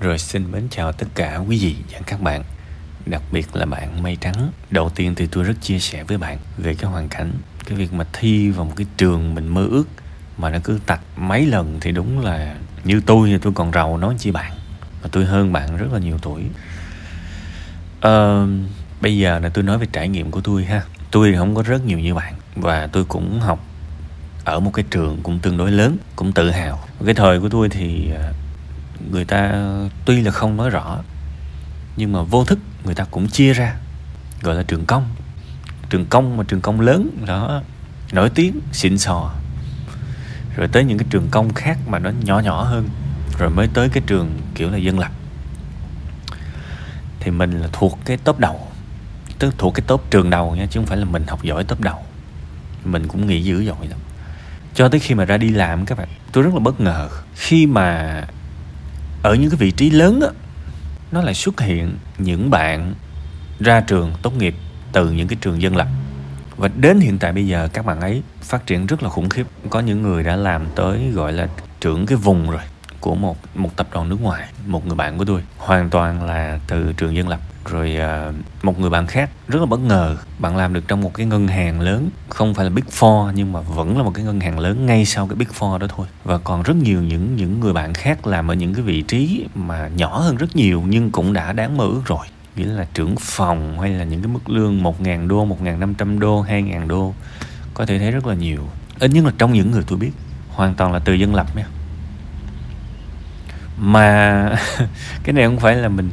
Rồi xin mến chào tất cả quý vị và các bạn. Đặc biệt là bạn Mây Trắng. Đầu tiên thì tôi rất chia sẻ với bạn Về cái hoàn cảnh Cái việc mà thi vào một cái trường mình mơ ước Mà nó cứ tặc mấy lần Thì đúng là như tôi thì tôi còn rầu nói chi bạn. Mà tôi hơn bạn rất là nhiều tuổi. Uh, Bây giờ là tôi nói về trải nghiệm của tôi ha. Tôi không có rất nhiều như bạn Và tôi cũng học ở một cái trường cũng tương đối lớn cũng tự hào. Cái thời của tôi thì à, người ta tuy là không nói rõ, nhưng mà vô thức người ta cũng chia ra, gọi là trường công. Trường công mà trường công lớn, đó, nổi tiếng, xịn sò. Rồi tới những cái trường công khác mà nó nhỏ nhỏ hơn, rồi mới tới cái trường kiểu là dân lập. Thì mình là thuộc cái top đầu, tức thuộc cái top trường đầu nha, chứ không phải là mình học giỏi top đầu. Mình cũng nghĩ dữ dội lắm. Cho tới khi mà ra đi làm các bạn, tôi rất là bất ngờ khi mà ở những cái vị trí lớn á, nó lại xuất hiện những bạn ra trường tốt nghiệp từ những cái trường dân lập. Và đến hiện tại bây giờ, các bạn ấy phát triển rất là khủng khiếp. Có những người đã làm tới, gọi là, trưởng cái vùng rồi, của một một tập đoàn nước ngoài, một người bạn của tôi. Hoàn toàn là từ trường dân lập rồi uh, một người bạn khác rất là bất ngờ. Bạn làm được trong một cái ngân hàng lớn. Không phải là big four nhưng mà vẫn là một cái ngân hàng lớn ngay sau cái big four đó thôi. Và còn rất nhiều những những người bạn khác làm ở những cái vị trí mà nhỏ hơn rất nhiều nhưng cũng đã đáng mơ ước rồi. Nghĩa là trưởng phòng hay là những cái mức lương 1.000 đô, 1.500 đô, 2.000 đô có thể thấy rất là nhiều. Ít nhất là trong những người tôi biết. Hoàn toàn là từ dân lập nha. Mà cái này không phải là mình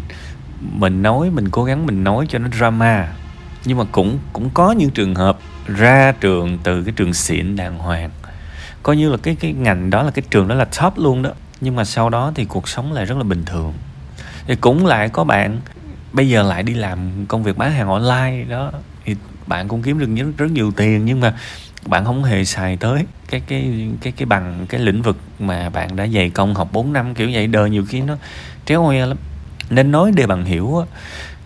mình nói mình cố gắng mình nói cho nó drama. Nhưng mà cũng cũng có những trường hợp ra trường từ cái trường xịn đàng hoàng. Coi như là cái cái ngành đó là cái trường đó là top luôn đó. Nhưng mà sau đó thì cuộc sống lại rất là bình thường. Thì cũng lại có bạn bây giờ lại đi làm công việc bán hàng online đó. Thì bạn cũng kiếm được rất, rất nhiều tiền nhưng mà bạn không hề xài tới cái cái cái cái bằng cái lĩnh vực mà bạn đã dày công học 4 năm kiểu vậy. Đời nhiều khi nó tréo hoe lắm nên nói để bạn hiểu á,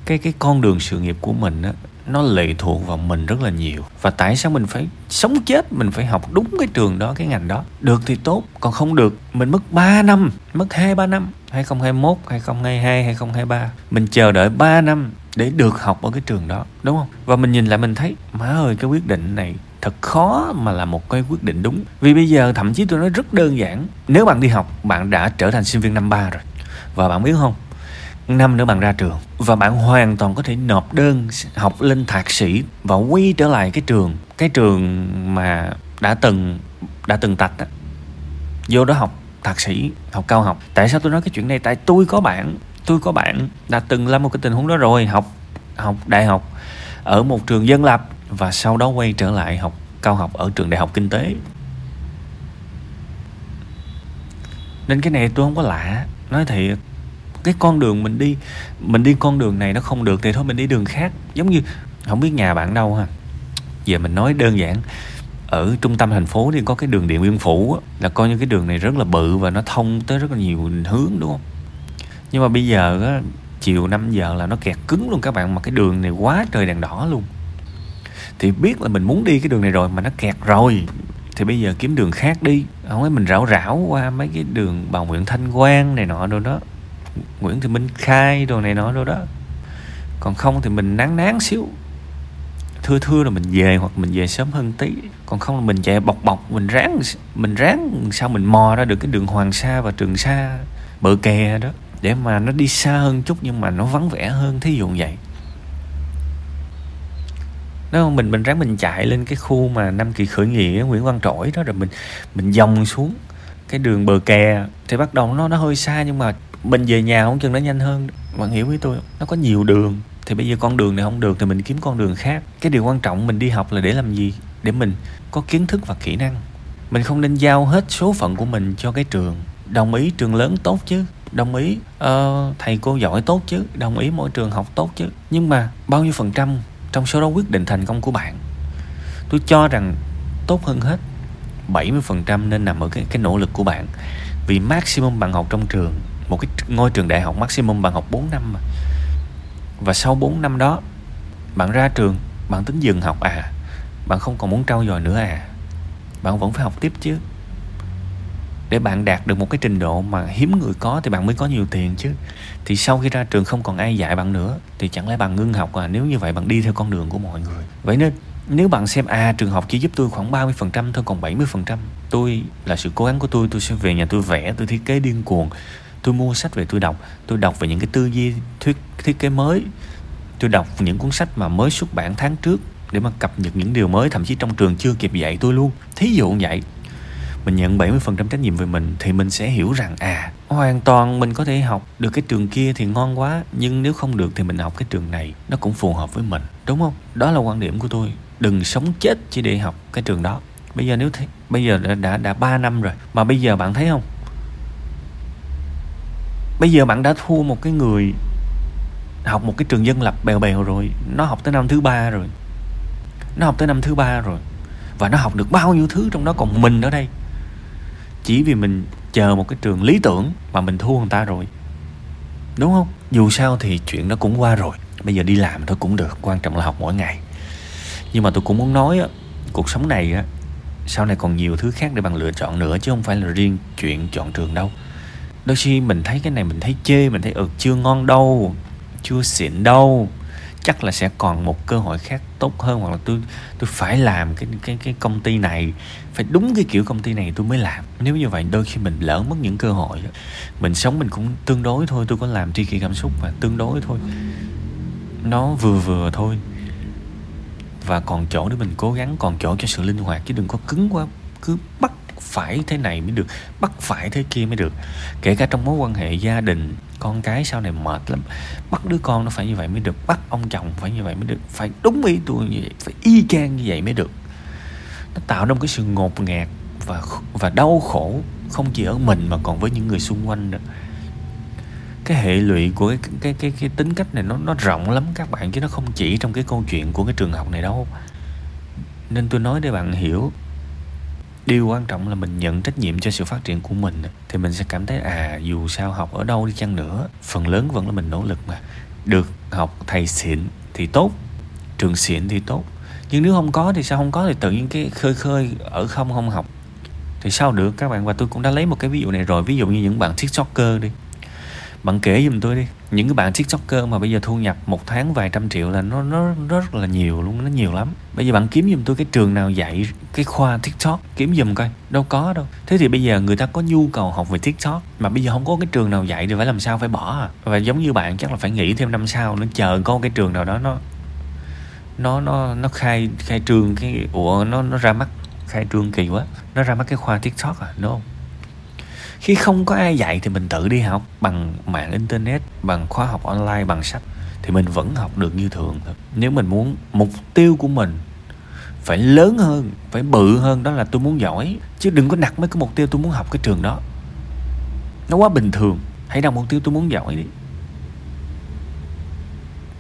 cái cái con đường sự nghiệp của mình á, nó lệ thuộc vào mình rất là nhiều. Và tại sao mình phải sống chết, mình phải học đúng cái trường đó, cái ngành đó? Được thì tốt, còn không được, mình mất 3 năm, mất 2 3 năm. 2021 2022 2023 mình chờ đợi 3 năm để được học ở cái trường đó, đúng không? Và mình nhìn lại mình thấy, má ơi, cái quyết định này thật khó mà là một cái quyết định đúng. Vì bây giờ thậm chí tôi nói rất đơn giản. Nếu bạn đi học, bạn đã trở thành sinh viên năm ba rồi. Và bạn biết không? Năm nữa bạn ra trường và bạn hoàn toàn có thể nộp đơn học lên thạc sĩ và quay trở lại cái trường cái trường mà đã từng đã từng tạch á. Vô đó học thạc sĩ, học cao học. Tại sao tôi nói cái chuyện này? Tại tôi có bạn, tôi có bạn đã từng lâm một cái tình huống đó rồi, học học đại học ở một trường dân lập và sau đó quay trở lại học cao học ở trường đại học kinh tế. Nên cái này tôi không có lạ, nói thiệt cái con đường mình đi mình đi con đường này nó không được thì thôi mình đi đường khác. Giống như không biết nhà bạn đâu ha. Giờ mình nói đơn giản ở trung tâm thành phố thì có cái đường điện biên phủ là coi như cái đường này rất là bự và nó thông tới rất là nhiều hướng đúng không? Nhưng mà bây giờ á, chiều 5 giờ là nó kẹt cứng luôn các bạn mà cái đường này quá trời đèn đỏ luôn. Thì biết là mình muốn đi cái đường này rồi mà nó kẹt rồi thì bây giờ kiếm đường khác đi. Không ấy mình rảo rảo qua mấy cái đường bà Nguyễn Thanh Quang này nọ đâu đó. Nguyễn Thị Minh Khai đồ này nọ đâu đó. Còn không thì mình nán nán xíu. Thưa thưa là mình về hoặc mình về sớm hơn tí. Còn không là mình chạy bọc bọc, mình ráng mình ráng sao mình mò ra được cái đường Hoàng Sa và Trường Sa, bờ kè đó, để mà nó đi xa hơn chút nhưng mà nó vắng vẻ hơn, thí dụ vậy. Nó không mình mình ráng mình chạy lên cái khu mà năm kỳ khởi nghĩa Nguyễn Văn Trỗi đó rồi mình mình dòng xuống cái đường bờ kè, thì bắt đầu nó nó hơi xa nhưng mà mình về nhà không chừng nó nhanh hơn. Bạn hiểu với tôi không? nó có nhiều đường. Thì bây giờ con đường này không được thì mình kiếm con đường khác. Cái điều quan trọng mình đi học là để làm gì? Để mình có kiến thức và kỹ năng. Mình không nên giao hết số phận của mình cho cái trường. Đồng ý trường lớn tốt chứ. Đồng ý uh, thầy cô giỏi tốt chứ. Đồng ý mỗi trường học tốt chứ. Nhưng mà bao nhiêu phần trăm trong số đó quyết định thành công của bạn? Tôi cho rằng tốt hơn hết. 70% nên nằm ở cái, cái nỗ lực của bạn. Vì maximum bạn học trong trường một cái ngôi trường đại học maximum bạn học 4 năm mà. Và sau 4 năm đó, bạn ra trường, bạn tính dừng học à bạn không còn muốn trau dồi nữa à bạn vẫn phải học tiếp chứ. Để bạn đạt được một cái trình độ mà hiếm người có thì bạn mới có nhiều tiền chứ. Thì sau khi ra trường không còn ai dạy bạn nữa, thì chẳng lẽ bạn ngưng học à? Nếu như vậy, bạn đi theo con đường của mọi người. Vậy nên, nếu bạn xem à trường học chỉ giúp tôi khoảng 30% thôi, còn 70% tôi là sự cố gắng của tôi tôi sẽ về nhà tôi vẽ, tôi thiết kế điên cuồng tôi mua sách về tôi đọc. Tôi đọc về những cái tư duy thuyết thiết kế mới. Tôi đọc những cuốn sách mà mới xuất bản tháng trước để mà cập nhật những điều mới thậm chí trong trường chưa kịp dạy tôi luôn. Thí dụ như vậy. Mình nhận 70% trách nhiệm về mình thì mình sẽ hiểu rằng à hoàn toàn mình có thể học được cái trường kia thì ngon quá nhưng nếu không được thì mình học cái trường này nó cũng phù hợp với mình đúng không? Đó là quan điểm của tôi. Đừng sống chết chỉ để học cái trường đó. Bây giờ nếu thấy bây giờ đã đã, đã 3 năm rồi mà bây giờ bạn thấy không? Bây giờ bạn đã thua một cái người học một cái trường dân lập bèo bèo rồi, nó học tới năm thứ ba rồi. Nó học tới năm thứ ba rồi. Và nó học được bao nhiêu thứ trong đó, còn mình ở đây. Chỉ vì mình chờ một cái trường lý tưởng mà mình thua người ta rồi. Đúng không? Dù sao thì chuyện nó cũng qua rồi. Bây giờ đi làm thôi cũng được, quan trọng là học mỗi ngày. Nhưng mà tôi cũng muốn nói á, cuộc sống này á, sau này còn nhiều thứ khác để bạn lựa chọn nữa, chứ không phải là riêng chuyện chọn trường đâu đôi khi mình thấy cái này mình thấy chê, mình thấy ừ chưa ngon đâu, chưa xịn đâu. Chắc là sẽ còn một cơ hội khác tốt hơn hoặc là tôi tôi phải làm cái cái cái công ty này. Phải đúng cái kiểu công ty này tôi mới làm. Nếu như vậy đôi khi mình lỡ mất những cơ hội mình sống mình cũng tương đối thôi, tôi có làm tri kỷ cảm xúc và tương đối thôi. Nó vừa vừa thôi. Và còn chỗ để mình cố gắng, còn chỗ cho sự linh hoạt chứ đừng có cứng quá, cứ bắt phải thế này mới được bắt phải thế kia mới được. Kể cả trong mối quan hệ gia đình con cái sau này mệt lắm bắt đứa con nó phải như vậy mới được bắt ông chồng phải như vậy mới được phải đúng ý tôi như vậy phải y chang như vậy mới được. Nó tạo ra một cái sự ngột ngạt và và đau khổ không chỉ ở mình mà còn với những người xung quanh nữa. Cái hệ lụy của cái cái cái, cái tính cách này nó nó rộng lắm các bạn chứ nó không chỉ trong cái câu chuyện của cái trường học này đâu. Nên tôi nói để bạn hiểu điều quan trọng là mình nhận trách nhiệm cho sự phát triển của mình thì mình sẽ cảm thấy à dù sao học ở đâu đi chăng nữa, phần lớn vẫn là mình nỗ lực mà. Được học thầy xịn thì tốt, trường xịn thì tốt. Nhưng nếu không có thì sao không có? Thì tự nhiên cái khơi khơi ở không không học. Thì sao được? Các bạn và tôi cũng đã lấy một cái ví dụ này rồi. Ví dụ như những bạn tiktoker đi bạn kể giùm tôi đi. Những cái bạn tiktoker mà bây giờ thu nhập một tháng vài trăm triệu là nó nó rất là nhiều luôn, nó nhiều lắm. Bây giờ bạn kiếm giùm tôi cái trường nào dạy cái khoa tiktok? Kiếm giùm coi, đâu có đâu. Thế thì bây giờ người ta có nhu cầu học về tiktok mà bây giờ không có cái trường nào dạy thì phải làm sao phải bỏ à? Và giống như bạn, chắc là phải nghỉ thêm năm sau nó chờ có cái trường nào đó nó nó nó nó khai khai trường cái, ủa, nó nó ra mắt, khai trương kỳ quá. Nó ra mắt cái khoa tiktok à đúng không? Khi không có ai dạy thì mình tự đi học bằng mạng internet, bằng khóa học online, bằng sách, thì mình vẫn học được như thường thôi. Nếu mình muốn, mục tiêu của mình phải lớn hơn, phải bự hơn, đó là tôi muốn giỏi. Chứ đừng có đặt mấy cái mục tiêu tôi muốn học cái trường đó. Nó quá bình thường. Hãy đặt mục tiêu tôi muốn giỏi đi.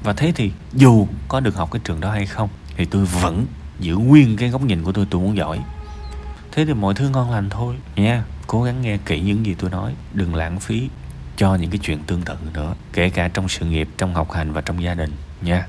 Và thế thì, dù có được học cái trường đó hay không, thì tôi vẫn giữ nguyên cái góc nhìn của tôi tôi muốn giỏi. Thế thì mọi thứ ngon lành thôi, nha cố gắng nghe kỹ những gì tôi nói, đừng lãng phí cho những cái chuyện tương tự nữa, kể cả trong sự nghiệp, trong học hành và trong gia đình, nha.